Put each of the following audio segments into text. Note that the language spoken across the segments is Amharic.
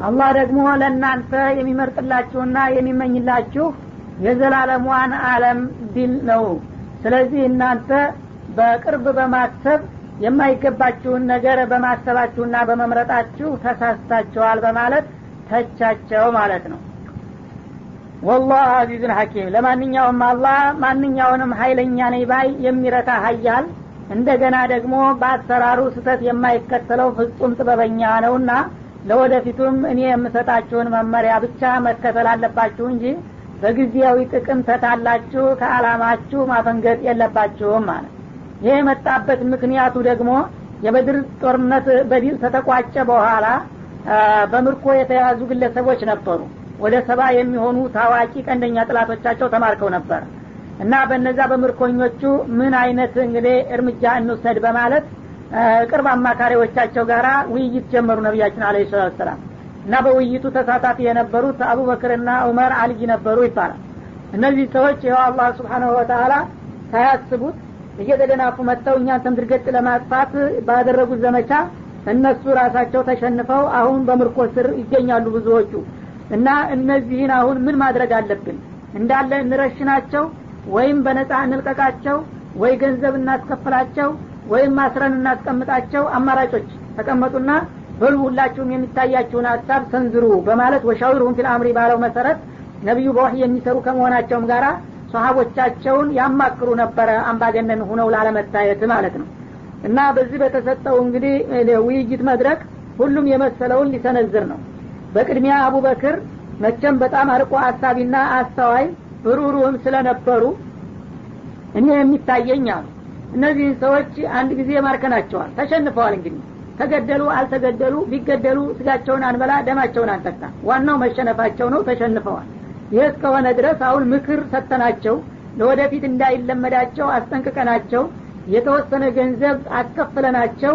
አላህ ደግሞ ለእናንተ የሚመርጥላችሁና የሚመኝላችሁ የዘላለሟን አለም ድል ነው። ስለዚህ እናንተ በቅርብ በማሰብ የማይገባችሁን ነገር በማሰባችሁና በመምረጣችሁ ተሳስታችኋል በማለት ተቻቸው ማለት ነው። ወላህ አዚዙን ሐኪም። ለማንኛውም አላህ ማንኛውንም ሀይለኛ ነኝ ባይ የሚረታ ሀያል እንደገና ደግሞ በአሰራሩ ስተት የማይከተለው ፍጹም ጥበበኛ ነውና ለወደፊቱም እኔ የምሰጣችሁን መመሪያ ብቻ መከተል አለባችሁ እንጂ በጊዜያዊ ጥቅም ተታላችሁ ከአላማችሁ ማፈንገጥ የለባችሁም ማለት ይህ የመጣበት ምክንያቱ ደግሞ የበድር ጦርነት በዲል ተተቋጨ በኋላ በምርኮ የተያዙ ግለሰቦች ነበሩ። ወደ ሰባ የሚሆኑ ታዋቂ ቀንደኛ ጥላቶቻቸው ተማርከው ነበር። እና በነዛ በምርኮኞቹ ምን አይነት እንግዲህ እርምጃ እንውሰድ በማለት ቅርብ አማካሪዎቻቸው ጋር ውይይት ጀመሩ ነቢያችን አለ ሰላት ሰላም እና በውይይቱ ተሳታፊ የነበሩት አቡበክርና ዑመር አልይ ነበሩ ይባላል። እነዚህ ሰዎች ይኸው አላህ ስብሓናሁ ወተላ ሳያስቡት እየተደናፉ መጥተው እኛን ተምድርገጥ ለማጥፋት ባደረጉት ዘመቻ እነሱ ራሳቸው ተሸንፈው አሁን በምርኮ ስር ይገኛሉ ብዙዎቹ። እና እነዚህን አሁን ምን ማድረግ አለብን? እንዳለ እንረሽናቸው ወይም በነጻ እንልቀቃቸው ወይ ገንዘብ እናስከፍላቸው ወይም አስረን እናስቀምጣቸው አማራጮች ተቀመጡና በሉ ሁላችሁም የሚታያችሁን ሀሳብ ሰንዝሩ በማለት ወሻዊርሁም ፊል አምሪ ባለው መሰረት ነቢዩ በወህይ የሚሰሩ ከመሆናቸውም ጋራ ሰሀቦቻቸውን ያማክሩ ነበረ አምባገነን ሁነው ላለመታየት ማለት ነው። እና በዚህ በተሰጠው እንግዲህ ውይይት መድረክ ሁሉም የመሰለውን ሊሰነዝር ነው። በቅድሚያ አቡበክር መቸም በጣም አርቆ አሳቢና አስተዋይ ሩሩህም ስለነበሩ እኔ የሚታየኝ አሉ እነዚህን ሰዎች አንድ ጊዜ ማርከናቸዋል። ተሸንፈዋል እንግዲህ። ተገደሉ አልተገደሉ ቢገደሉ ስጋቸውን አንበላ ደማቸውን አንጠጣ። ዋናው መሸነፋቸው ነው ተሸንፈዋል። ይህ እስከሆነ ድረስ አሁን ምክር ሰተናቸው ለወደፊት እንዳይለመዳቸው አስጠንቅቀናቸው የተወሰነ ገንዘብ አስከፍለናቸው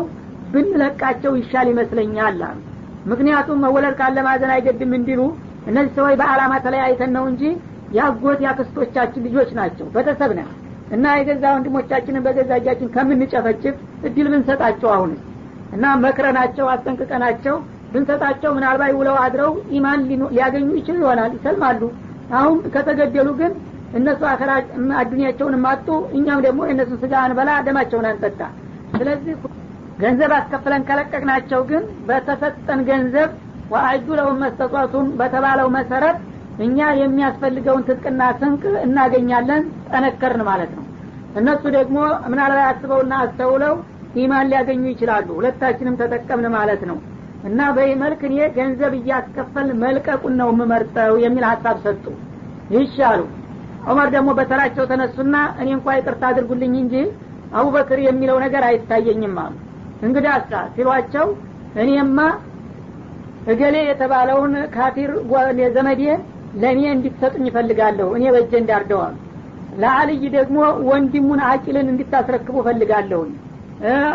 ብንለቃቸው ይሻል ይመስለኛል አሉ። ምክንያቱም መወለድ ካለ ማዘን አይገድም እንዲሉ እነዚህ ሰዎች በአላማ ተለያይተን ነው እንጂ ያጎት ያክስቶቻችን ልጆች ናቸው። በተሰብ ነን እና የገዛ ወንድሞቻችንን በገዛ እጃችን ከምንጨፈጭፍ እድል ብንሰጣቸው አሁን እና መክረናቸው አስጠንቅቀናቸው ብንሰጣቸው ምናልባት ውለው አድረው ኢማን ሊያገኙ ይችሉ ይሆናል ይሰልማሉ። አሁን ከተገደሉ ግን እነሱ አዱኒያቸውን ማጡ እኛም ደግሞ የእነሱን ስጋ አንበላ ደማቸውን አንጠጣ። ስለዚህ ገንዘብ አስከፍለን ከለቀቅናቸው ግን በተሰጠን ገንዘብ ወአጁ ለሁም መስተጧቱን በተባለው መሰረት እኛ የሚያስፈልገውን ትጥቅና ስንቅ እናገኛለን ጠነከርን ማለት ነው። እነሱ ደግሞ ምናልባት አስበውና አስተውለው ኢማን ሊያገኙ ይችላሉ። ሁለታችንም ተጠቀምን ማለት ነው። እና በዚህ መልክ እኔ ገንዘብ እያስከፈል መልቀቁን ነው የምመርጠው የሚል ሀሳብ ሰጡ። ይሻሉ ዑመር ደግሞ በተራቸው ተነሱና እኔ እንኳ ይቅርታ አድርጉልኝ እንጂ አቡበክር የሚለው ነገር አይታየኝም አሉ። እንግዲህ አሳ ሲሏቸው እኔማ እገሌ የተባለውን ካፊር ዘመዴ ለእኔ እንዲሰጡኝ ይፈልጋለሁ እኔ በእጀ እንዳርደዋል ለአልይ ደግሞ ወንድሙን አቂልን እንድታስረክቡ ፈልጋለሁኝ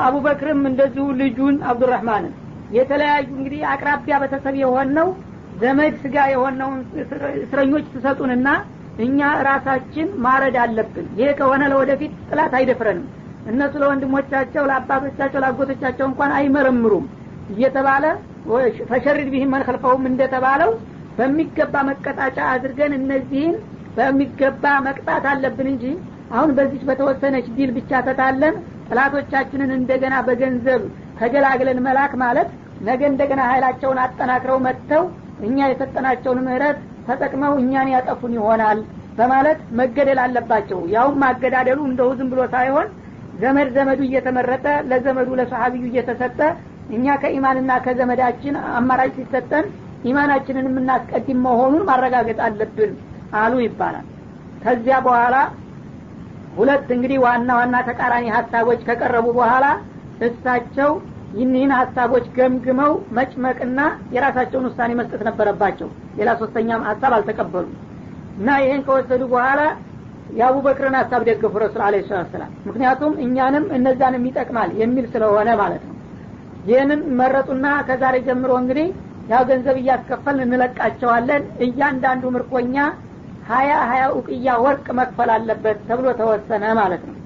አቡበክርም እንደዚሁ ልጁን አብዱራህማንን የተለያዩ እንግዲህ አቅራቢያ በተሰብ የሆነው ዘመድ ስጋ የሆነውን እስረኞች ትሰጡንና እኛ ራሳችን ማረድ አለብን። ይሄ ከሆነ ለወደፊት ጥላት አይደፍረንም። እነሱ ለወንድሞቻቸው ለአባቶቻቸው ለአጎቶቻቸው እንኳን አይመረምሩም እየተባለ ፈሸሪድ ቢህም መንከልፈውም እንደተባለው በሚገባ መቀጣጫ አድርገን እነዚህን በሚገባ መቅጣት አለብን እንጂ አሁን በዚች በተወሰነች ዲል ብቻ ተታለን ጥላቶቻችንን እንደገና በገንዘብ ተገላግለን መላክ ማለት ነገ እንደገና ሀይላቸውን አጠናክረው መጥተው እኛ የሰጠናቸውን ምህረት ተጠቅመው እኛን ያጠፉን ይሆናል በማለት መገደል አለባቸው። ያውም ማገዳደሉ እንደሁ ዝም ብሎ ሳይሆን ዘመድ ዘመዱ እየተመረጠ ለዘመዱ ለሰሀቢዩ እየተሰጠ እኛ ከኢማንና ከዘመዳችን አማራጭ ሲሰጠን ኢማናችንን የምናስቀድም መሆኑን ማረጋገጥ አለብን አሉ ይባላል። ከዚያ በኋላ ሁለት እንግዲህ ዋና ዋና ተቃራኒ ሀሳቦች ከቀረቡ በኋላ እሳቸው ይህንን ሀሳቦች ገምግመው መጭመቅና የራሳቸውን ውሳኔ መስጠት ነበረባቸው። ሌላ ሶስተኛም ሀሳብ አልተቀበሉም። እና ይህን ከወሰዱ በኋላ የአቡበክርን ሀሳብ ደገፉ ረሱል አለ ሰላም ምክንያቱም እኛንም እነዛንም ይጠቅማል የሚል ስለሆነ ማለት ነው። ይህንን መረጡና ከዛሬ ጀምሮ እንግዲህ ያው ገንዘብ እያስከፈልን እንለቃቸዋለን። እያንዳንዱ ምርኮኛ ሀያ ሀያ ውቅያ ወርቅ መክፈል አለበት ተብሎ ተወሰነ ማለት ነው።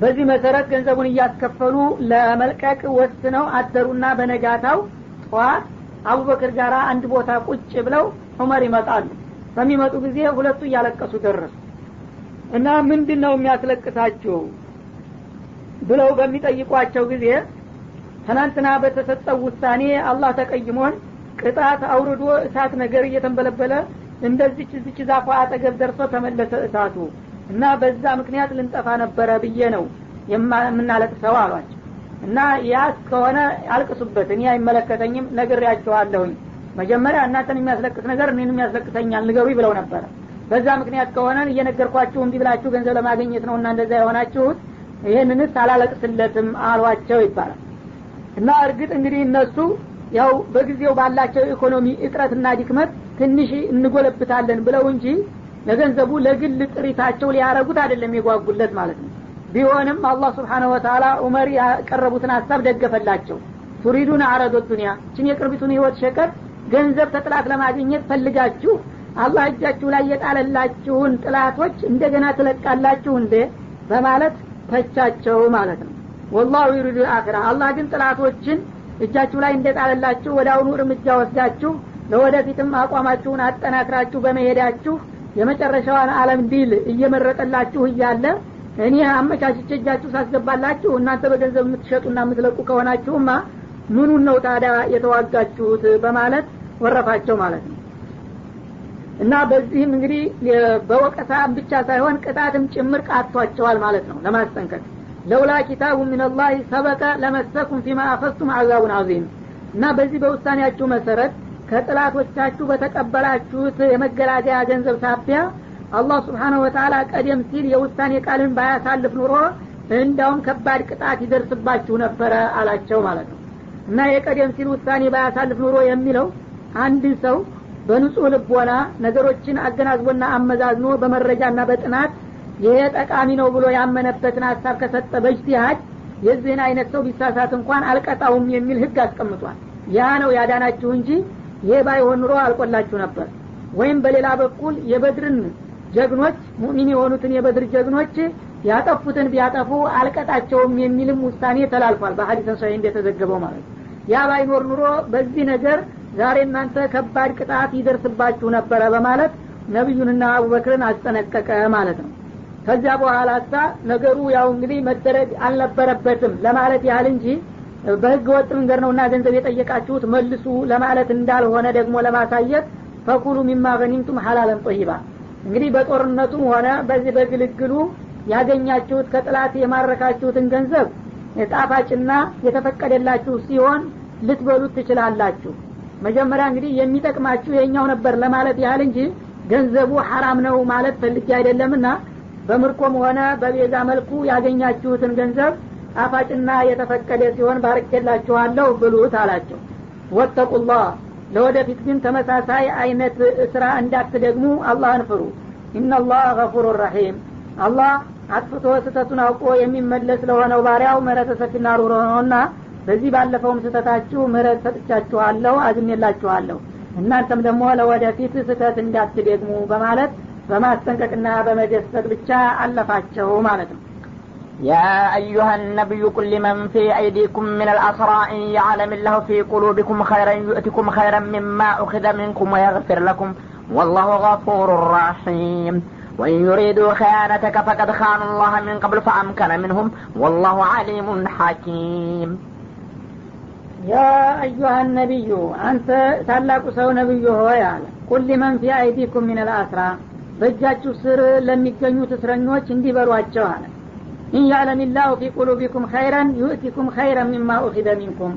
በዚህ መሰረት ገንዘቡን እያስከፈሉ ለመልቀቅ ወስነው አደሩና በነጋታው ጠዋት አቡበክር ጋር አንድ ቦታ ቁጭ ብለው ዑመር ይመጣሉ። በሚመጡ ጊዜ ሁለቱ እያለቀሱ ደረሱ። እና ምንድን ነው የሚያስለቅሳችሁ ብለው በሚጠይቋቸው ጊዜ ትናንትና በተሰጠው ውሳኔ አላህ ተቀይሞን ቅጣት አውርዶ እሳት ነገር እየተንበለበለ እንደዚች እዚች ዛፏ አጠገብ ደርሶ ተመለሰ እሳቱ። እና በዛ ምክንያት ልንጠፋ ነበረ ብዬ ነው የምናለቅሰው አሏቸው። እና ያ ከሆነ አልቅሱበት እኔ አይመለከተኝም ነግሬያቸዋለሁኝ። መጀመሪያ እናንተን የሚያስለቅስ ነገር እኔንም ያስለቅሰኛል ንገሩ ብለው ነበረ። በዛ ምክንያት ከሆነ እየነገርኳችሁ እምቢ ብላችሁ ገንዘብ ለማግኘት ነው እና እንደዛ የሆናችሁት ይህንንስ አላለቅስለትም አሏቸው ይባላል እና እርግጥ እንግዲህ እነሱ ያው በጊዜው ባላቸው ኢኮኖሚ እጥረትና ድክመት ትንሽ እንጎለብታለን ብለው እንጂ ለገንዘቡ ለግል ጥሪታቸው ሊያረጉት አይደለም የጓጉለት ማለት ነው። ቢሆንም አላህ ስብሓነሁ ወተላ ዑመር ያቀረቡትን ሀሳብ ደገፈላቸው። ቱሪዱን አረዶ ዱኒያ ችን የቅርቢቱን ህይወት ሸቀጥ ገንዘብ ተጥላት ለማግኘት ፈልጋችሁ አላህ እጃችሁ ላይ የጣለላችሁን ጥላቶች እንደገና ትለቃላችሁ እንዴ? በማለት ተቻቸው ማለት ነው والله يريد الآخرة አላህ ግን ጠላቶችን እጃችሁ ላይ እንደጣለላችሁ ወደ አሁኑ እርምጃ ወስዳችሁ ለወደፊትም አቋማችሁን አጠናክራችሁ በመሄዳችሁ የመጨረሻዋን አለም ድል እየመረጠላችሁ እያለ እኔ አመቻችቼ እጃችሁ ሳስገባላችሁ እናንተ በገንዘብ የምትሸጡና የምትለቁ ከሆናችሁማ ምኑን ነው ታዲያ የተዋጋችሁት በማለት ወረፋቸው ማለት ነው። እና በዚህም እንግዲህ በወቀሳ ብቻ ሳይሆን ቅጣትም ጭምር ቃቷቸዋል ማለት ነው ለማስጠንቀቅ ለውላ ኪታቡ ሚንላህ ሰበቀ ለመሰኩም ፊማ አፈስቱም አዛቡን አዚም እና በዚህ በውሳኔያችሁ መሰረት ከጥላቶቻችሁ በተቀበላችሁት የመገላገያ ገንዘብ ሳቢያ አላህ ስብሓነሁ ወተላ ቀደም ሲል የውሳኔ ቃልን ባያሳልፍ ኑሮ እንዳውም ከባድ ቅጣት ይደርስባችሁ ነበረ አላቸው ማለት ነው። እና የቀደም ሲል ውሳኔ ባያሳልፍ ኑሮ የሚለው አንድ ሰው በንጹህ ልቦና ነገሮችን አገናዝቦና አመዛዝኖ በመረጃና በጥናት ይሄ ጠቃሚ ነው ብሎ ያመነበትን ሀሳብ ከሰጠ በጅቲሃድ የዚህን አይነት ሰው ቢሳሳት እንኳን አልቀጣውም የሚል ህግ አስቀምጧል። ያ ነው ያዳናችሁ እንጂ ይሄ ባይሆን ኑሮ አልቆላችሁ ነበር። ወይም በሌላ በኩል የበድርን ጀግኖች ሙሚን የሆኑትን የበድር ጀግኖች ያጠፉትን ቢያጠፉ አልቀጣቸውም የሚልም ውሳኔ ተላልፏል በሀዲሰን ሰሂህ እንደተዘገበው ማለት ያ ባይኖር ኑሮ በዚህ ነገር ዛሬ እናንተ ከባድ ቅጣት ይደርስባችሁ ነበረ በማለት ነቢዩንና አቡበክርን አስጠነቀቀ ማለት ነው ከዚያ በኋላ ሳ ነገሩ ያው እንግዲህ መደረግ አልነበረበትም ለማለት ያህል እንጂ በህገ ወጥ መንገድ ነውና ገንዘብ የጠየቃችሁት መልሱ ለማለት እንዳልሆነ ደግሞ ለማሳየት ፈኩሉ ሚማ ገኒምቱም ሀላለን ጦይባ እንግዲህ በጦርነቱም ሆነ በዚህ በግልግሉ ያገኛችሁት ከጥላት የማረካችሁትን ገንዘብ ጣፋጭና የተፈቀደላችሁ ሲሆን ልትበሉት ትችላላችሁ። መጀመሪያ እንግዲህ የሚጠቅማችሁ የኛው ነበር ለማለት ያህል እንጂ ገንዘቡ ሐራም ነው ማለት ፈልጌ አይደለምና በምርኮም ሆነ በቤዛ መልኩ ያገኛችሁትን ገንዘብ ጣፋጭና የተፈቀደ ሲሆን ባርኬላችኋለሁ ብሉት አላቸው። ወተቁላህ ለወደፊት ግን ተመሳሳይ አይነት ስራ እንዳትደግሙ አላህን ፍሩ። ኢናላህ ገፉሩ ረሒም አላህ አጥፍቶ ስህተቱን አውቆ የሚመለስ ለሆነው ባሪያው ምህረተ ሰፊና ሩሮ ነውና በዚህ ባለፈውም ስህተታችሁ ምህረት ሰጥቻችኋለሁ አዝሜላችኋለሁ እናንተም ደግሞ ለወደፊት ስህተት እንዳትደግሙ በማለት በማስጠንቀቅና በመገሰጥ ብቻ አለፋቸው ማለት ነው يا أيها النبي قل لمن في أيديكم من الأسرى إن يعلم الله في قلوبكم خيرا يؤتكم خيرا مما أخذ منكم ويغفر لكم والله غفور رحيم وإن يريدوا خيانتك فقد خانوا الله من قبل فأمكن منهم والله عليم حكيم يا أيها النبي أنت ታላቁ ሰው ነብዩ ሆይ አለ ቁል ሊመን ፊ አይዲኩም ሚን አልአስራ በእጃችሁ ስር ለሚገኙት እስረኞች እንዲህ በሏቸው አለ። ኢን ያዕለም ላሁ ፊ ቁሉቢኩም ኸይረን ዩእቲኩም ኸይረን ሚማ ኡኪደ ሚንኩም።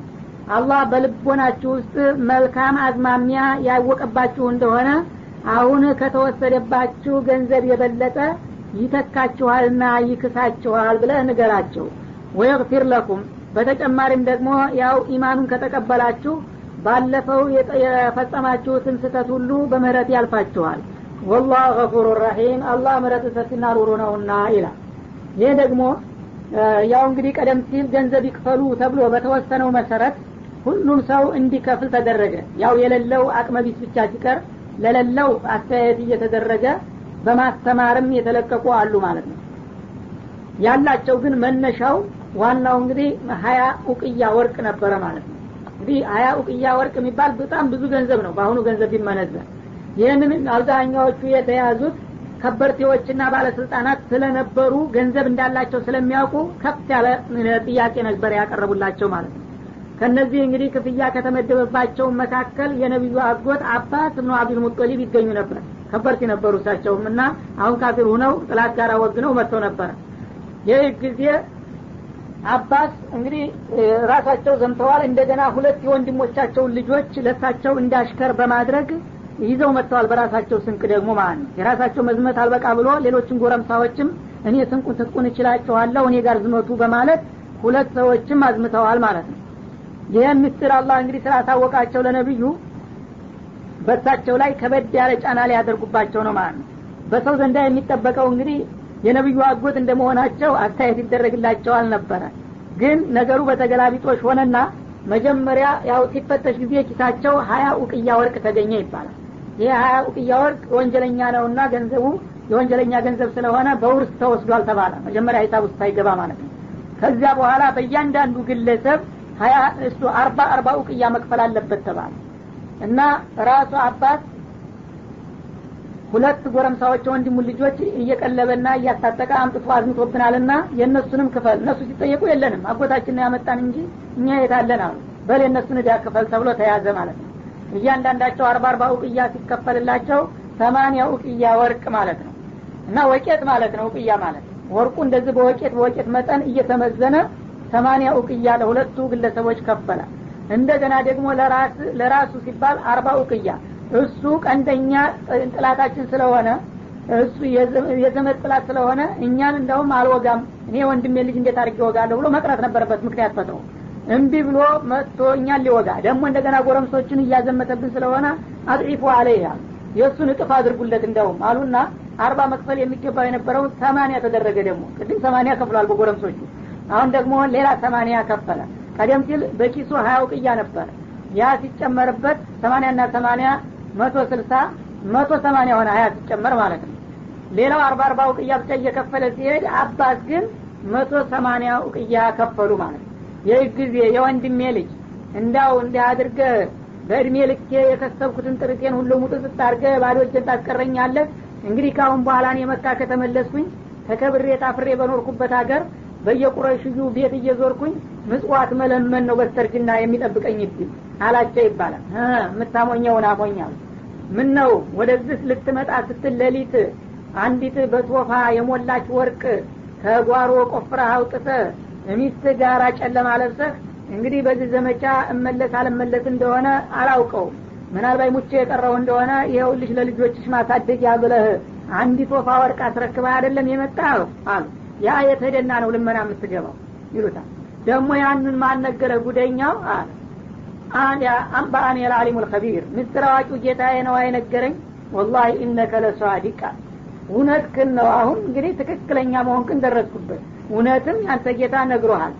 አላህ በልቦናችሁ ውስጥ መልካም አዝማሚያ ያወቀባችሁ እንደሆነ አሁን ከተወሰደባችሁ ገንዘብ የበለጠ ይተካችኋልና ይክሳችኋል ብለህ ንገራቸው። ወየግፊር ለኩም። በተጨማሪም ደግሞ ያው ኢማኑን ከተቀበላችሁ ባለፈው የፈጸማችሁትን ስተት ሁሉ በምህረት ያልፋችኋል ወላህ ገፉሩ ረሒም አላህ ምህረት ሰፊና ሩሩ ነውና ይላል። ይህ ደግሞ ያው እንግዲህ ቀደም ሲል ገንዘብ ይክፈሉ ተብሎ በተወሰነው መሰረት ሁሉም ሰው እንዲከፍል ተደረገ። ያው የሌለው አቅመቢስ ብቻ ሲቀር ለሌለው አስተያየት እየተደረገ በማስተማርም የተለቀቁ አሉ ማለት ነው። ያላቸው ግን መነሻው ዋናው እንግዲህ ሀያ ኡቅያ ወርቅ ነበረ ማለት ነው። እንግዲህ ሀያ ኡቅያ ወርቅ የሚባል በጣም ብዙ ገንዘብ ነው። በአሁኑ ገንዘብ ቢመነዘር ይህንን አብዛኛዎቹ የተያዙት ከበርቴዎችና ባለስልጣናት ስለነበሩ ገንዘብ እንዳላቸው ስለሚያውቁ ከፍ ያለ ጥያቄ ነበር ያቀረቡላቸው ማለት ነው። ከነዚህ እንግዲህ ክፍያ ከተመደበባቸው መካከል የነቢዩ አጎት አባስ ብኑ አብዱል ሙጠሊብ ይገኙ ነበር። ከበርቴ ነበሩ እሳቸውም እና አሁን ካፊር ሁነው ጥላት ጋር ወግነው መጥተው ነበረ ይህ ጊዜ አባስ እንግዲህ ራሳቸው ዘምተዋል። እንደገና ሁለት የወንድሞቻቸውን ልጆች ለሳቸው እንዳሽከር በማድረግ ይዘው መጥተዋል። በራሳቸው ስንቅ ደግሞ ማለት የራሳቸው መዝመት አልበቃ ብሎ ሌሎችን ጎረምሳዎችም እኔ ስንቁን ትጥቁን እችላቸዋለሁ እኔ ጋር ዝመቱ በማለት ሁለት ሰዎችም አዝምተዋል ማለት ነው። ይህን ምስጢር አላህ እንግዲህ ስላታወቃቸው ለነቢዩ በሳቸው ላይ ከበድ ያለ ጫና ሊያደርጉባቸው ነው ማለት ነው። በሰው ዘንዳ የሚጠበቀው እንግዲህ የነቢዩ አጎት እንደመሆናቸው አስተያየት ይደረግላቸዋል ነበረ ግን ነገሩ በተገላቢጦሽ ሆነና መጀመሪያ ያው ሲፈተሽ ጊዜ ኪሳቸው ሀያ ኡቅያ ወርቅ ተገኘ ይባላል ይህ ሀያ ኡቅያ ወርቅ ወንጀለኛ ነውና ገንዘቡ የወንጀለኛ ገንዘብ ስለሆነ በውርስ ተወስዷል ተባለ። መጀመሪያ ሂሳብ ውስጥ ሳይገባ ማለት ነው። ከዚያ በኋላ በእያንዳንዱ ግለሰብ ሀያ እሱ አርባ አርባ ኡቅያ መክፈል አለበት ተባለ። እና ራሱ አባት ሁለት ጎረምሳዎች ወንድሙ ልጆች እየቀለበና እያስታጠቀ አምጥቶ አዝምቶብናልና የእነሱንም ክፈል። እነሱ ሲጠየቁ የለንም አጎታችን ያመጣን እንጂ እኛ የታለን አሉ። በል የእነሱን እዳ ክፈል ተብሎ ተያዘ ማለት ነው እያንዳንዳቸው አርባ አርባ ውቅያ ሲከፈልላቸው ሰማንያ ውቅያ ወርቅ ማለት ነው። እና ወቄት ማለት ነው ውቅያ ማለት ወርቁ እንደዚህ በወቄት በወቄት መጠን እየተመዘነ ሰማንያ ውቅያ ለሁለቱ ግለሰቦች ከፈለ። እንደገና ደግሞ ለራሱ ሲባል አርባ ውቅያ እሱ ቀንደኛ ጥላታችን ስለሆነ እሱ የዘመድ ጥላት ስለሆነ እኛን እንደውም አልወጋም። እኔ ወንድሜ ልጅ እንዴት አድርጌ ወጋለሁ ብሎ መቅረት ነበረበት ምክንያት ፈጥሮ እምቢ ብሎ መጥቶ እኛን ሊወጋ ደግሞ እንደገና ጎረምሶችን እያዘመተብን ስለሆነ አጥዒፉ አለ ይላል የእሱን እጥፍ አድርጉለት እንደውም አሉና አርባ መክፈል የሚገባው የነበረው ሰማኒያ ተደረገ ደግሞ። ቅድም ሰማኒያ ከፍሏል በጎረምሶቹ። አሁን ደግሞ ሌላ ሰማኒያ ከፈለ። ቀደም ሲል በኪሱ ሀያ ውቅያ ነበር። ያ ሲጨመርበት ሰማኒያ ና ሰማኒያ መቶ ስልሳ መቶ ሰማኒያ ሆነ ሀያ ሲጨመር ማለት ነው። ሌላው አርባ አርባ ውቅያ ብቻ እየከፈለ ሲሄድ አባት ግን መቶ ሰማኒያ ውቅያ ከፈሉ ማለት ነው ይህ ጊዜ የወንድሜ ልጅ እንዳው እንዲህ አድርገ በእድሜ ልኬ የከሰብኩትን ጥርቴን ሁሉ ሙጥጥጥ አድርገ ባዶ እጄን ታስቀረኛለህ። እንግዲህ ካሁን በኋላ እኔ መካ ከተመለስኩኝ ተከብሬ ታፍሬ በኖርኩበት ሀገር በየቁረሽዩ ቤት እየዞርኩኝ ምጽዋት መለመን ነው በስተርጅና የሚጠብቀኝ ይብል አላቸው ይባላል። የምታሞኘውን አሞኛል። ምን ነው ወደዚህ ልትመጣ ስትል ሌሊት አንዲት በቶፋ የሞላች ወርቅ ከጓሮ ቆፍረህ አውጥተህ ሚስት ጋር ጨለማ ለብሰህ እንግዲህ በዚህ ዘመቻ እመለስ አልመለስ እንደሆነ አላውቀው ምናልባት ሙቼ የቀረው እንደሆነ ይኸውልሽ ለልጆችሽ ማሳደጊያ ብለህ አንዲት ወፋ ወርቅ አስረክባ አይደለም የመጣ አሉ። ያ የተደና ነው ልመና የምትገባው? ይሉታል። ደግሞ ያንን ማነገረ ጉደኛው? አለ። አንባአን የልአሊሙ ልከቢር ምስጢር አዋቂው ጌታዬ ነው አይነገረኝ ወላሂ ኢነከ ለሷዲቃ። እውነትክን ነው አሁን እንግዲህ ትክክለኛ መሆንክን ደረስኩበት እውነትም ያንተ ጌታ ነግሮሃል።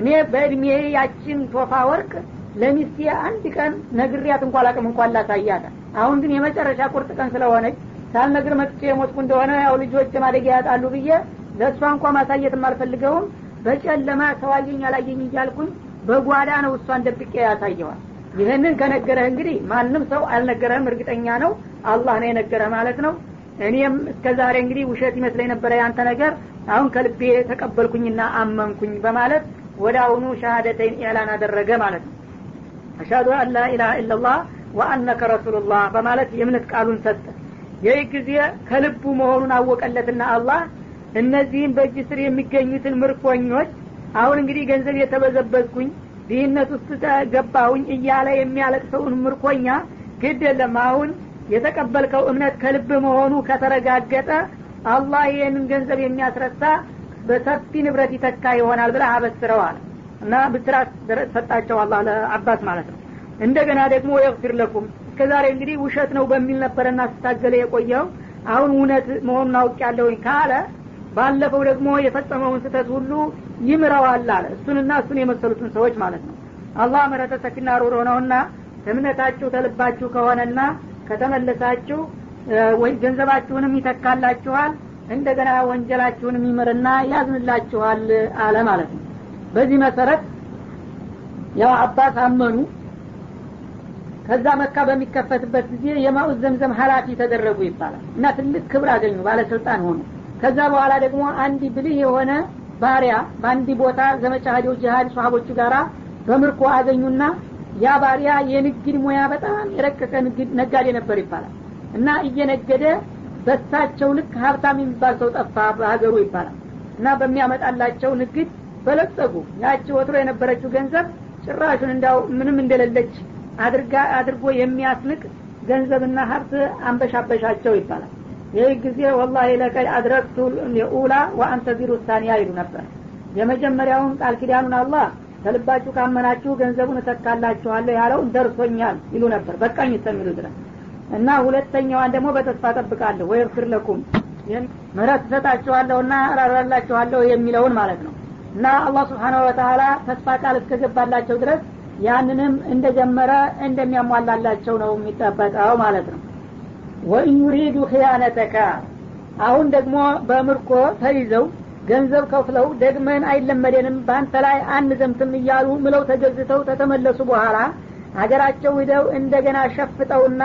እኔ በእድሜ ያችን ቶፋ ወርቅ ለሚስቴ አንድ ቀን ነግሪያት እንኳ ላቅም እንኳን ላሳያት። አሁን ግን የመጨረሻ ቁርጥ ቀን ስለሆነች ሳልነግር መጥቼ የሞትኩ እንደሆነ ያው ልጆች ማደጊያ ያጣሉ ብዬ ለእሷ እንኳ ማሳየት አልፈልገውም። በጨለማ ሰዋየኝ አላየኝ እያልኩኝ በጓዳ ነው እሷን ደብቄ ያሳየዋል ይህንን ከነገረህ እንግዲህ ማንም ሰው አልነገረህም እርግጠኛ ነው። አላህ ነው የነገረህ ማለት ነው እኔም እስከ ዛሬ እንግዲህ ውሸት ይመስለኝ ነበረ ያንተ ነገር። አሁን ከልቤ ተቀበልኩኝና አመንኩኝ በማለት ወደ አሁኑ ሻሃደተይን ኢዕላን አደረገ ማለት ነው። አሻዱ አን ላኢላሃ ኢላላህ ወአነከ ረሱሉላህ በማለት የእምነት ቃሉን ሰጠ። ይህ ጊዜ ከልቡ መሆኑን አወቀለትና አላህ እነዚህም በእጅ ስር የሚገኙትን ምርኮኞች አሁን እንግዲህ ገንዘብ የተበዘበዝኩኝ ድህነት ውስጥ ገባሁኝ እያለ የሚያለቅሰውን ምርኮኛ ግድ የለም። አሁን የተቀበልከው እምነት ከልብ መሆኑ ከተረጋገጠ አላህ ይህንን ገንዘብ የሚያስረሳ በሰፊ ንብረት ይተካ ይሆናል ብለህ አበስረዋል። እና ብስራት ሰጣቸው አላህ ለአባስ ማለት ነው። እንደገና ደግሞ የግፊር ለኩም እስከ እንግዲህ ውሸት ነው በሚል ነበረና ስታገለ የቆየው አሁን እውነት መሆኑን አውቅ ያለውኝ ካለ ባለፈው ደግሞ የፈጸመውን ስህተት ሁሉ ይምረዋል አለ። እሱንና እሱን የመሰሉትን ሰዎች ማለት ነው። አላህ ምረተ ሰፊና ሩሮ ነውና እምነታችሁ ተልባችሁ ከሆነና ከተመለሳችሁ ገንዘባችሁንም ይተካላችኋል እንደገና ወንጀላችሁንም ይምርና ያዝንላችኋል አለ ማለት ነው። በዚህ መሰረት ያው አባስ አመኑ ከዛ መካ በሚከፈትበት ጊዜ የማኡዝ ዘምዘም ሀላፊ ተደረጉ ይባላል እና ትልቅ ክብር አገኙ ባለስልጣን ሆኑ። ከዛ በኋላ ደግሞ አንድ ብልህ የሆነ ባሪያ በአንድ ቦታ ዘመቻ ሀዲው ጅሃድ ሰሀቦቹ ጋራ በምርኮ አገኙና ያ ባሪያ የንግድ ሙያ በጣም የረቀቀ ነጋዴ ነበር ይባላል። እና እየነገደ በሳቸው ልክ ሀብታም የሚባል ሰው ጠፋ በሀገሩ ይባላል። እና በሚያመጣላቸው ንግድ በለጸጉ ያቺ ወትሮ የነበረችው ገንዘብ ጭራሹን እንዳው ምንም እንደሌለች አድርጋ አድርጎ የሚያስንቅ ገንዘብና ሀብት አንበሻበሻቸው ይባላል። ይህ ጊዜ ወላሂ ለቀድ አድረግቱ የኡላ ወአንተዚሩ ሳኒያ ይሉ ነበር። የመጀመሪያውን ቃል ኪዳኑን አላህ ከልባችሁ ካመናችሁ ገንዘቡን እተካላችኋለሁ ያለውን ደርሶኛል ይሉ ነበር። በቃኝ እስከሚሉ ድረስ እና ሁለተኛዋን ደግሞ በተስፋ ጠብቃለሁ ወይፍር ለኩም ምህረት ትሰጣችኋለሁና እራራላችኋለሁ የሚለውን ማለት ነው። እና አላህ ስብሓነ ወተላ ተስፋ ቃል እስከገባላቸው ድረስ ያንንም እንደጀመረ እንደሚያሟላላቸው ነው የሚጠበቀው ማለት ነው። ወኢን ዩሪዱ ክያነተካ አሁን ደግሞ በምርኮ ተይዘው ገንዘብ ከፍለው ደግመን አይለመደንም በአንተ ላይ አንዘምትም እያሉ ምለው ተገዝተው ተተመለሱ በኋላ ሀገራቸው ሂደው እንደገና ሸፍጠውና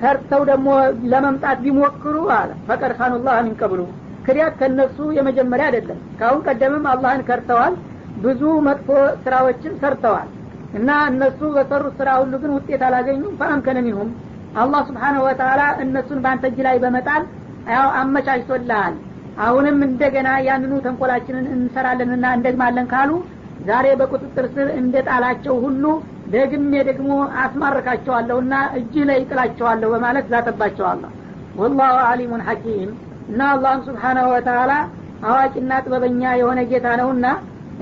ከርተው ደግሞ ለመምጣት ቢሞክሩ አለ። ፈቀድ ካኑላህ ሚንቀብሉ ክሪያት ከነሱ የመጀመሪያ አይደለም። ካሁን ቀደምም አላህን ከርተዋል። ብዙ መጥፎ ስራዎችን ሰርተዋል። እና እነሱ በሰሩት ስራ ሁሉ ግን ውጤት አላገኙም። ፈአምከነ ሚንሁም። አላህ ስብሓነሁ ወተላ እነሱን በአንተ እጅ ላይ በመጣል ያው አመቻችቶልሃል አሁንም እንደገና ያንኑ ተንኮላችንን እንሰራለንና እንደግማለን ካሉ ዛሬ በቁጥጥር ስር እንደ ጣላቸው ሁሉ ደግሜ ደግሞ አስማርካቸዋለሁና እጅህ ላይ ይጥላቸዋለሁ በማለት ዛተባቸዋለሁ። ወላሁ አሊሙን ሐኪም እና አላህም ስብሓናሁ ወተላ አዋቂና ጥበበኛ የሆነ ጌታ ነውና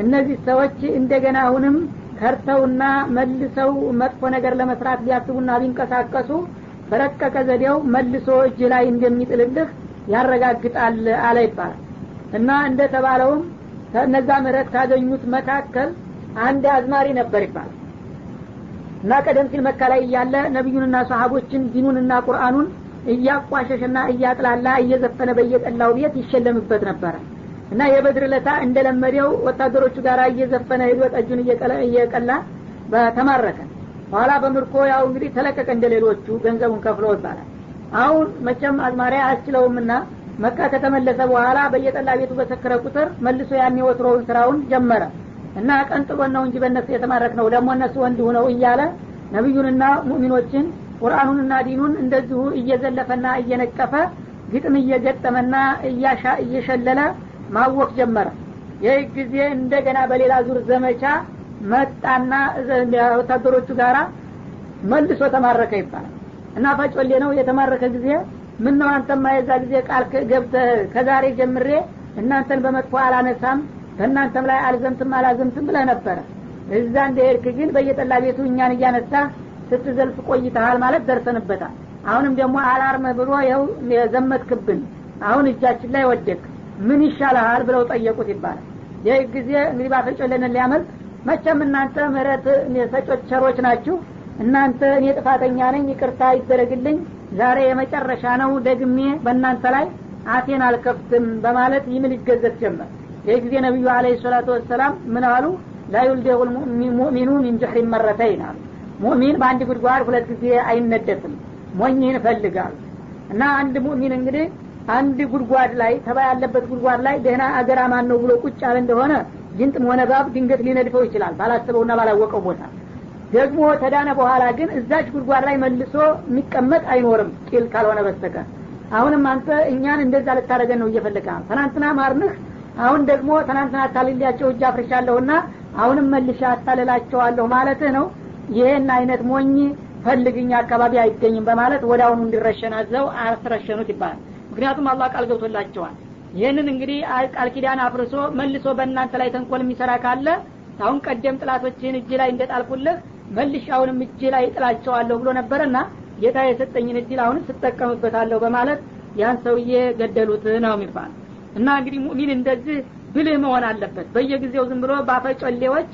እነዚህ ሰዎች እንደገና አሁንም ከርተውና መልሰው መጥፎ ነገር ለመስራት ቢያስቡና ቢንቀሳቀሱ በረቀቀ ዘዴው መልሶ እጅ ላይ እንደሚጥልልህ ያረጋግጣል አለ ይባላል። እና እንደተባለውም ከእነዛ ምህረት ካገኙት መካከል አንድ አዝማሪ ነበር ይባላል። እና ቀደም ሲል መካ ላይ እያለ ነቢዩንና ሰሀቦችን ዲኑንና ቁርአኑን እያቋሸሸና እያጥላላ እየዘፈነ በየጠላው ቤት ይሸለምበት ነበረ እና የበድር ለታ እንደለመደው ወታደሮቹ ጋር እየዘፈነ ሄዶ ጠጁን እየቀላ በተማረከ። በኋላ በምርኮ ያው እንግዲህ ተለቀቀ እንደ ሌሎቹ ገንዘቡን ከፍሎ ይባላል አሁን መቼም አዝማሪያ አስችለውምና መካ ከተመለሰ በኋላ በየጠላ ቤቱ በሰከረ ቁጥር መልሶ ያን የወትሮውን ስራውን ጀመረ እና ቀንጥሎን ነው እንጂ በእነሱ የተማረክ ነው ደግሞ እነሱ ወንድ ሁነው እያለ ነቢዩንና ሙእሚኖችን ቁርአኑንና ዲኑን እንደዚሁ እየዘለፈና እየነቀፈ ግጥም እየገጠመና እየሸለለ ማወቅ ጀመረ። ይህ ጊዜ እንደገና በሌላ ዙር ዘመቻ መጣና ወታደሮቹ ጋራ መልሶ ተማረከ ይባላል እና ፈጮሌ ነው የተማረከ ጊዜ። ምን ነው አንተማ የዛ ጊዜ ቃል ገብተህ ከዛሬ ጀምሬ እናንተን በመጥፎ አላነሳም በእናንተም ላይ አልዘምትም አላዘምትም ብለህ ነበረ እዛ እንደሄድክ ግን በየጠላ ቤቱ እኛን እያነሳ ስትዘልፍ ቆይተሃል ማለት ደርሰንበታል። አሁንም ደግሞ አላርመ ብሎ ይኸው የዘመትክብን። አሁን እጃችን ላይ ወደቅ ምን ይሻልሃል ብለው ጠየቁት ይባላል። ይህ ጊዜ እንግዲህ ባፈጮለንን ሊያመልጥ መቼም እናንተ ምህረት ሰጮች ቸሮች ናችሁ እናንተ እኔ ጥፋተኛ ነኝ ይቅርታ ይደረግልኝ። ዛሬ የመጨረሻ ነው ደግሜ በእናንተ ላይ አፌን አልከፍትም በማለት ይምል ይገዘት ጀመር። ይህ ጊዜ ነቢዩ አለ ሰላቱ ወሰላም ምን አሉ? ላዩልደቁ ሙእሚኑ ሚን ጅሕሪን መረተይን አሉ። ሙእሚን በአንድ ጉድጓድ ሁለት ጊዜ አይነደፍም ሞኝህን እፈልጋሉ እና አንድ ሙእሚን እንግዲህ አንድ ጉድጓድ ላይ ተባ ያለበት ጉድጓድ ላይ ደህና አገር አማን ነው ብሎ ቁጭ ያለ እንደሆነ ጅንጥም ሆነ ባብ ድንገት ሊነድፈው ይችላል ባላስበውና ባላወቀው ቦታ ደግሞ ተዳነ በኋላ ግን እዛች ጉድጓድ ላይ መልሶ የሚቀመጥ አይኖርም ቂል ካልሆነ በስተቀር። አሁንም አንተ እኛን እንደዛ ልታደረገን ነው እየፈለገ ትናንትና ማርንህ አሁን ደግሞ ትናንትና አታልያቸው እጅ አፍርሻለሁና አሁንም መልሻ አታልላቸዋለሁ ማለትህ ነው። ይህን አይነት ሞኝ ፈልግኛ አካባቢ አይገኝም በማለት ወደ አሁኑ እንዲረሸን አስረሸኑት ይባላል። ምክንያቱም አላህ ቃል ገብቶላቸዋል። ይህንን እንግዲህ ቃል ኪዳን አፍርሶ መልሶ በእናንተ ላይ ተንኮል የሚሰራ ካለ አሁን ቀደም ጥላቶችህን እጅ ላይ እንደጣልኩልህ መልሽ አሁንም እጅ ላይ ጥላቸዋለሁ ብሎ ነበረና ጌታ የሰጠኝን እድል አሁን ስጠቀምበታለሁ በማለት ያን ሰውዬ ገደሉት ነው የሚባል። እና እንግዲህ ሙሚን እንደዚህ ብልህ መሆን አለበት። በየጊዜው ዝም ብሎ ባፈጮሌዎች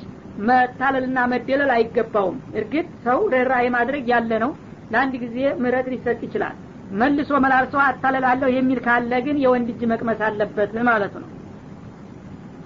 መታለልና መደለል አይገባውም። እርግጥ ሰው ርኅራኄ ማድረግ ያለ ነው። ለአንድ ጊዜ ምረት ሊሰጥ ይችላል። መልሶ መላልሶ አታለላለሁ የሚል ካለ ግን የወንድ እጅ መቅመስ አለበት ማለት ነው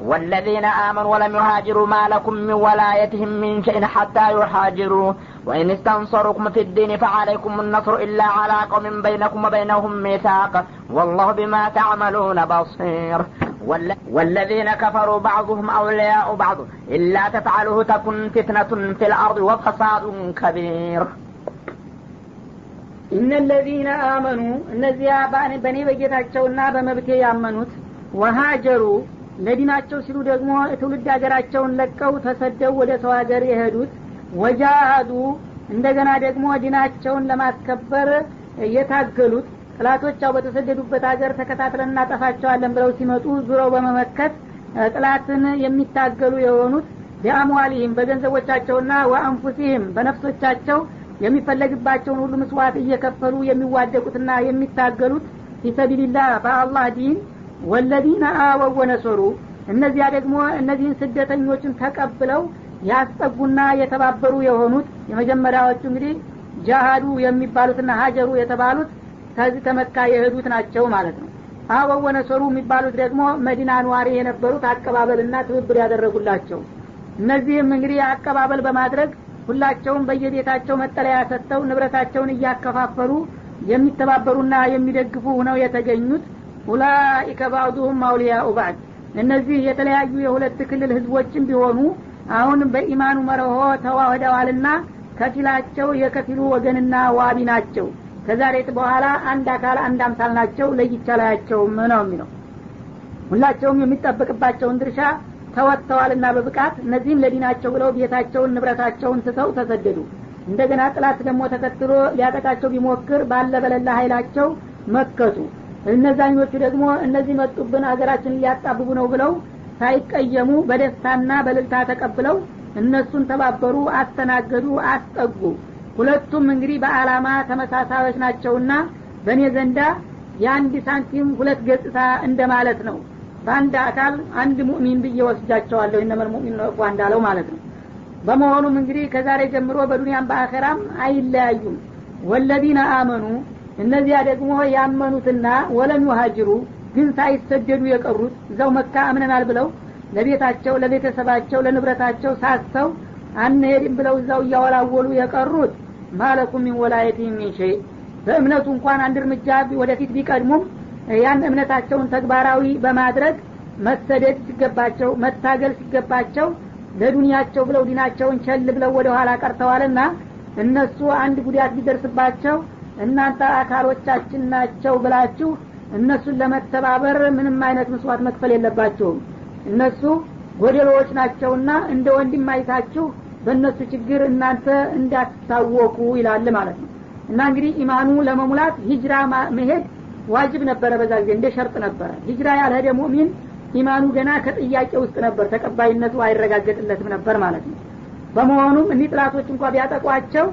والذين آمنوا ولم يهاجروا ما لكم من ولايتهم من شيء حتى يهاجروا وإن استنصروكم في الدين فعليكم النصر إلا على قوم بينكم وبينهم ميثاق والله بما تعملون بصير والذين كفروا بعضهم أولياء بعض إلا تفعله تكن فتنة في الأرض وفساد كبير إن الذين آمنوا እነዚያ በእኔ በጌታቸውና በመብቴ ያመኑት ወሃጀሩ ለዲናቸው ሲሉ ደግሞ ትውልድ ሀገራቸውን ለቀው ተሰደው ወደ ሰው ሀገር የሄዱት ወጃሃዱ እንደገና ደግሞ ዲናቸውን ለማስከበር የታገሉት ጥላቶች ያው በተሰደዱበት ሀገር ተከታትለን እናጠፋቸዋለን ብለው ሲመጡ ዙረው በመመከት ጥላትን የሚታገሉ የሆኑት ቢአምዋሊህም በገንዘቦቻቸውና ወአንፉሲህም በነፍሶቻቸው የሚፈለግባቸውን ሁሉ ምስዋዕት እየከፈሉ የሚዋደቁትና የሚታገሉት ፊሰቢልላህ በአላህ ዲን ወለዚነ አወው ወነሰሩ እነዚያ ደግሞ እነዚህን ስደተኞችን ተቀብለው ያስጠጉና የተባበሩ የሆኑት የመጀመሪያዎቹ እንግዲህ ጃሃዱ የሚባሉትና ሀጀሩ የተባሉት ከዚህ ተመካ የሄዱት ናቸው ማለት ነው። አወው ወነሰሩ የሚባሉት ደግሞ መዲና ነዋሪ የነበሩት አቀባበልና ትብብር ያደረጉላቸው። እነዚህም እንግዲህ አቀባበል በማድረግ ሁላቸውም በየቤታቸው መጠለያ ሰጥተው ንብረታቸውን እያከፋፈሉ የሚተባበሩና የሚደግፉ ሁነው የተገኙት ኡላኢከ ባዕዱሁም አውሊያኡ ባዕድ። እነዚህ የተለያዩ የሁለት ክልል ህዝቦችም ቢሆኑ አሁን በኢማኑ መርሆ ተዋህደዋልና ከፊላቸው የከፊሉ ወገንና ዋቢ ናቸው። ከዛሬት በኋላ አንድ አካል አንድ አምሳል ናቸው። ለይቻላያቸውም ነው የሚለው። ሁላቸውም የሚጠበቅባቸውን ድርሻ ተወጥተዋልና በብቃት እነዚህም ለዲናቸው ብለው ቤታቸውን ንብረታቸውን ትተው ተሰደዱ። እንደገና ጥላት ደግሞ ተከትሎ ሊያጠቃቸው ቢሞክር ባለ በለላ ኃይላቸው መከቱ እነዛኞቹ ደግሞ እነዚህ መጡብን ሀገራችንን ሊያጣብቡ ነው ብለው ሳይቀየሙ በደስታና በልልታ ተቀብለው እነሱን ተባበሩ አስተናገዱ አስጠጉ። ሁለቱም እንግዲህ በአላማ ተመሳሳዮች ናቸውና በእኔ ዘንዳ የአንድ ሳንቲም ሁለት ገጽታ እንደማለት ነው። በአንድ አካል አንድ ሙእሚን ብዬ ወስጃቸዋለሁ እነመል ሙእሚን እኳ እንዳለው ማለት ነው። በመሆኑም እንግዲህ ከዛሬ ጀምሮ በዱንያም በአኸራም አይለያዩም። ወለዚነ አመኑ እነዚያ ደግሞ ያመኑትና ወለም ዩሃጅሩ ግን ሳይሰደዱ የቀሩት እዛው መካ አምነናል ብለው ለቤታቸው ለቤተሰባቸው ለንብረታቸው ሳስተው አንሄድም ብለው እዛው እያወላወሉ የቀሩት ማለኩም ሚን ወላየት ሚን በእምነቱ እንኳን አንድ እርምጃ ወደፊት ቢቀድሙም ያን እምነታቸውን ተግባራዊ በማድረግ መሰደድ ሲገባቸው መታገል ሲገባቸው ለዱንያቸው ብለው ዲናቸውን ቸል ብለው ወደ ኋላ ቀርተዋልና እነሱ አንድ ጉዳት ቢደርስባቸው እናንተ አካሎቻችን ናቸው ብላችሁ እነሱን ለመተባበር ምንም አይነት መስዋዕት መክፈል የለባቸውም እነሱ ጎደሎዎች ናቸውና እንደ ወንድም አይታችሁ በእነሱ ችግር እናንተ እንዳትታወቁ ይላል ማለት ነው። እና እንግዲህ ኢማኑ ለመሙላት ሂጅራ መሄድ ዋጅብ ነበረ በዛ ጊዜ እንደ ሸርጥ ነበረ። ሂጅራ ያልሄደ ሙእሚን ኢማኑ ገና ከጥያቄ ውስጥ ነበር ተቀባይነቱ አይረጋገጥለትም ነበር ማለት ነው። በመሆኑም እኒህ ጥላቶች እንኳ ቢያጠቋቸው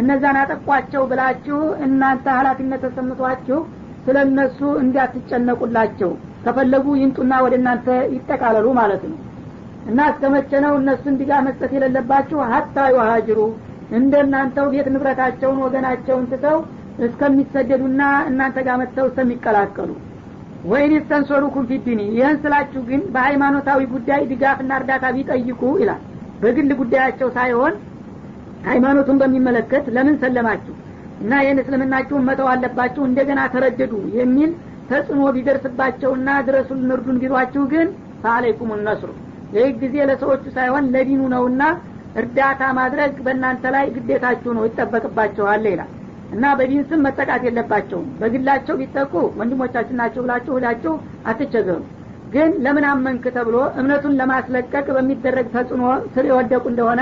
እነዛን አጠቋቸው ብላችሁ እናንተ ሀላፊነት ተሰምቷችሁ ስለ እነሱ እንዲያትጨነቁላቸው ከፈለጉ ይምጡና ወደ እናንተ ይጠቃለሉ ማለት ነው። እና እስከ መቼ ነው እነሱን ድጋ መስጠት የሌለባችሁ ሀታ ይዋሃጅሩ እንደ እናንተው ቤት ንብረታቸውን ወገናቸውን ትተው እስከሚሰደዱና እናንተ ጋር መጥተው እስከሚቀላቀሉ። ወይን ስተንሶሩኩም ፊዲኒ ይህን ስላችሁ ግን በሃይማኖታዊ ጉዳይ ድጋፍና እርዳታ ቢጠይቁ ይላል። በግል ጉዳያቸው ሳይሆን ሃይማኖቱን በሚመለከት ለምን ሰለማችሁ? እና ይህን እስልምናችሁን መተው አለባችሁ እንደገና ተረደዱ የሚል ተጽዕኖ ቢደርስባቸውና ድረሱን እርዱን ቢሏችሁ ግን ፈአለይኩም ነስሩ። ይህ ጊዜ ለሰዎቹ ሳይሆን ለዲኑ ነውና እርዳታ ማድረግ በእናንተ ላይ ግዴታችሁ ነው ይጠበቅባችኋል ይላል። እና በዲን ስም መጠቃት የለባቸውም። በግላቸው ቢጠቁ ወንድሞቻችን ናቸው ብላችሁ ሁላችሁ አትቸገሩ። ግን ለምን አመንክ ተብሎ እምነቱን ለማስለቀቅ በሚደረግ ተጽዕኖ ስር የወደቁ እንደሆነ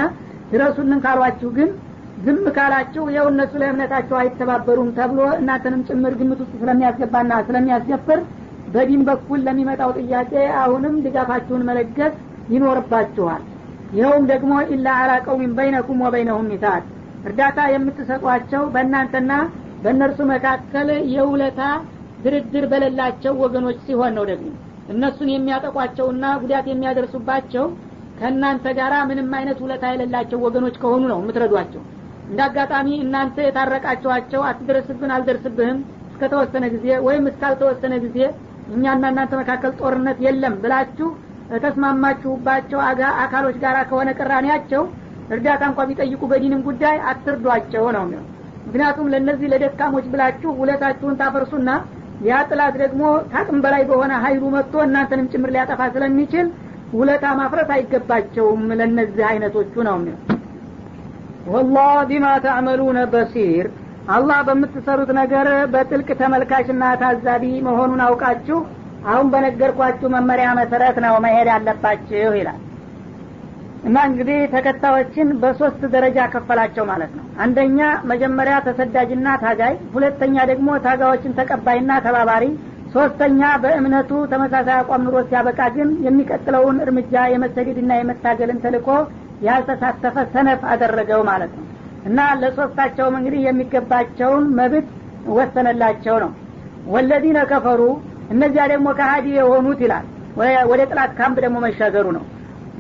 ድረሱልን ካሏችሁ ግን ዝም ካላችሁ የው እነሱ ለእምነታቸው አይተባበሩም ተብሎ እናንተንም ጭምር ግምት ውስጥ ስለሚያስገባና ስለሚያስገፍር በዲን በኩል ለሚመጣው ጥያቄ አሁንም ድጋፋችሁን መለገስ ይኖርባችኋል። ይኸውም ደግሞ ኢላ አላ ቀውሚን በይነኩም ወበይነሁም ሚሳት እርዳታ የምትሰጧቸው በእናንተና በእነርሱ መካከል የውለታ ድርድር በሌላቸው ወገኖች ሲሆን ነው ደግሞ እነሱን የሚያጠቋቸውና ጉዳት የሚያደርሱባቸው ከእናንተ ጋር ምንም አይነት ውለታ የሌላቸው ወገኖች ከሆኑ ነው የምትረዷቸው። እንደ አጋጣሚ እናንተ የታረቃችኋቸው አትደረስብን አልደርስብህም እስከተወሰነ ጊዜ ወይም እስካልተወሰነ ጊዜ እኛና እናንተ መካከል ጦርነት የለም ብላችሁ ተስማማችሁባቸው አካሎች ጋር ከሆነ ቅራኔያቸው እርዳታ እንኳ ቢጠይቁ በዲንም ጉዳይ አትርዷቸው ነው የሚለው ምክንያቱም ለእነዚህ ለደካሞች ብላችሁ ውለታችሁን ታፈርሱና ያ ጥላት ደግሞ ታቅም በላይ በሆነ ሀይሉ መጥቶ እናንተንም ጭምር ሊያጠፋ ስለሚችል ውለታ ማፍረስ አይገባቸውም። ለእነዚህ አይነቶቹ ነው የሚለው። ወላህ ቢማ ተዕመሉነ በሲር። አላህ በምትሰሩት ነገር በጥልቅ ተመልካችና ታዛቢ መሆኑን አውቃችሁ አሁን በነገርኳችሁ መመሪያ መሰረት ነው መሄድ ያለባችሁ ይላል። እና እንግዲህ ተከታዮችን በሶስት ደረጃ ከፈላቸው ማለት ነው። አንደኛ መጀመሪያ ተሰዳጅና ታጋይ ሁለተኛ ደግሞ ታጋዮችን ተቀባይና ተባባሪ ሶስተኛ በእምነቱ ተመሳሳይ አቋም ኑሮ ሲያበቃ ግን የሚቀጥለውን እርምጃ የመሰደድና የመታገልን ተልኮ ያልተሳተፈ ሰነፍ አደረገው ማለት ነው። እና ለሶስታቸውም እንግዲህ የሚገባቸውን መብት ወሰነላቸው ነው። ወለዚነ ከፈሩ እነዚያ ደግሞ ከሀዲ የሆኑት ይላል። ወደ ጥላት ካምፕ ደግሞ መሻገሩ ነው።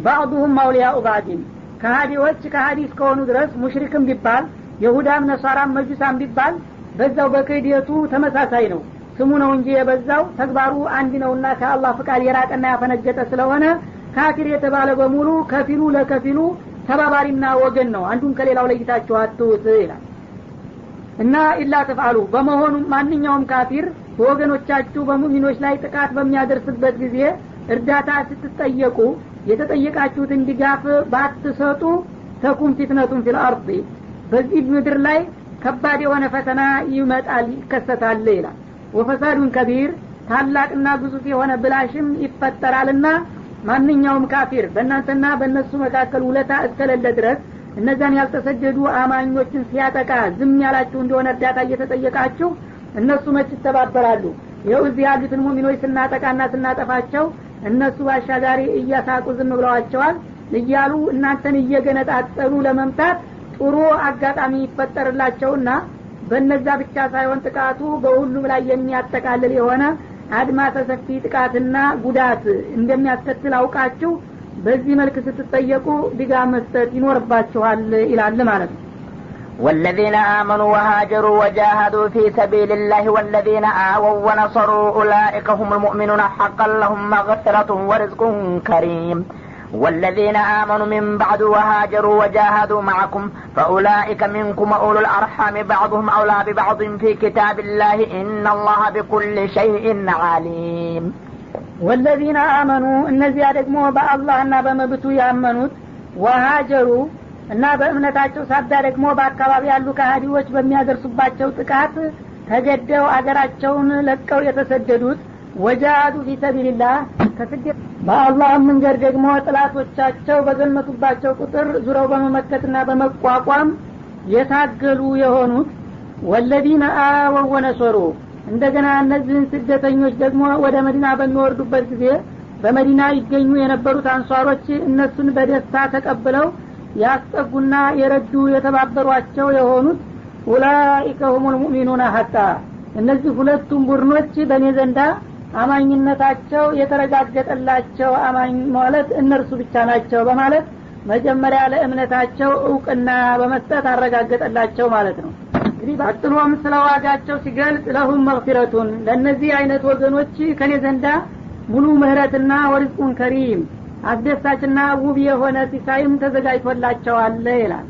ባዕዱሁም አውሊያኡ ባዕዲን ከሀዲዎች ከሀዲ እስከሆኑ ድረስ ሙሽሪክም ቢባል የሁዳም ነሷራም መጁሳም ቢባል በዛው በክህደቱ ተመሳሳይ ነው ስሙ ነው እንጂ የበዛው። ተግባሩ አንድ ነውና ከአላህ ፍቃድ የራቀና ያፈነገጠ ስለሆነ ካፊር የተባለ በሙሉ ከፊሉ ለከፊሉ ተባባሪና ወገን ነው። አንዱን ከሌላው ለይታችሁ አትውት ይላል። እና ኢላ ተፍአሉ በመሆኑ ማንኛውም ካፊር በወገኖቻችሁ በሙሚኖች ላይ ጥቃት በሚያደርስበት ጊዜ እርዳታ ስትጠየቁ የተጠየቃችሁትን ድጋፍ ባትሰጡ ተኩም ፊትነቱን ፊል በዚህ ምድር ላይ ከባድ የሆነ ፈተና ይመጣል ይከሰታል ይላል ወፈሳዱን ከቢር ታላቅና ግዙፍ የሆነ ብላሽም ይፈጠራልና ማንኛውም ካፊር በእናንተና በእነሱ መካከል ውለታ እስከሌለ ድረስ እነዛን ያልተሰደዱ አማኞችን ሲያጠቃ ዝም ያላችሁ እንደሆነ እርዳታ እየተጠየቃችሁ እነሱ መች ይተባበራሉ? ይኸው እዚህ ያሉትን ሙሚኖች ስናጠቃና ስናጠፋቸው እነሱ ባሻጋሪ እያሳቁ ዝም ብለዋቸዋል እያሉ እናንተን እየገነጣጠሉ ለመምታት ጥሩ አጋጣሚ ይፈጠርላቸውና በነዛ ብቻ ሳይሆን ጥቃቱ በሁሉም ላይ የሚያጠቃልል የሆነ አድማሰ ሰፊ ጥቃትና ጉዳት እንደሚያስከትል አውቃችሁ በዚህ መልክ ስትጠየቁ ድጋፍ መስጠት ይኖርባችኋል ይላል ማለት ነው والذين آمنوا وهاجروا وجاهدوا في سبيل الله والذين آووا ونصروا أولئك هم المؤمنون حقا لهم مغفرة ورزق كريم والذين آمنوا من بعد وهاجروا وجاهدوا معكم فأولئك منكم أولو الأرحام بعضهم أولى ببعض في كتاب الله إن الله بكل شيء عليم ወለዚነ አመኑ እነዚያ ደግሞ በአላህና በመብቱ ያመኑት ወሃጀሩ እና በእምነታቸው ሳቢያ ደግሞ በአካባቢ ያሉ ከሃዲዎች በሚያደርሱባቸው ጥቃት ተገደው አገራቸውን ለቀው የተሰደዱት ወጃዱ ፊሰቢልላህ በአላህ መንገድ ደግሞ ጥላቶቻቸው በዘመቱባቸው ቁጥር ዙረው በመመከትና በመቋቋም የታገሉ የሆኑት ወለዚነ አወው ወነሶሩ እንደገና እነዚህን ስደተኞች ደግሞ ወደ መዲና በሚወርዱበት ጊዜ በመዲና ይገኙ የነበሩት አንሷሮች እነሱን በደስታ ተቀብለው ያስጠጉና የረዱ የተባበሯቸው የሆኑት ኡላኢከ ሁሙል ሙእሚኑና ሀቃ እነዚህ ሁለቱም ቡድኖች በእኔ ዘንዳ አማኝነታቸው የተረጋገጠላቸው አማኝ ማለት እነርሱ ብቻ ናቸው በማለት መጀመሪያ ለእምነታቸው እውቅና በመስጠት አረጋገጠላቸው ማለት ነው። እንግዲህ ቀጥሎም ስለ ዋጋቸው ሲገልጽ ለሁም መግፊረቱን ለእነዚህ አይነት ወገኖች ከኔ ዘንዳ ሙሉ ምህረትና ወርዝቁን ከሪም አስደሳችና ውብ የሆነ ሲሳይም ተዘጋጅቶላቸዋል ይላል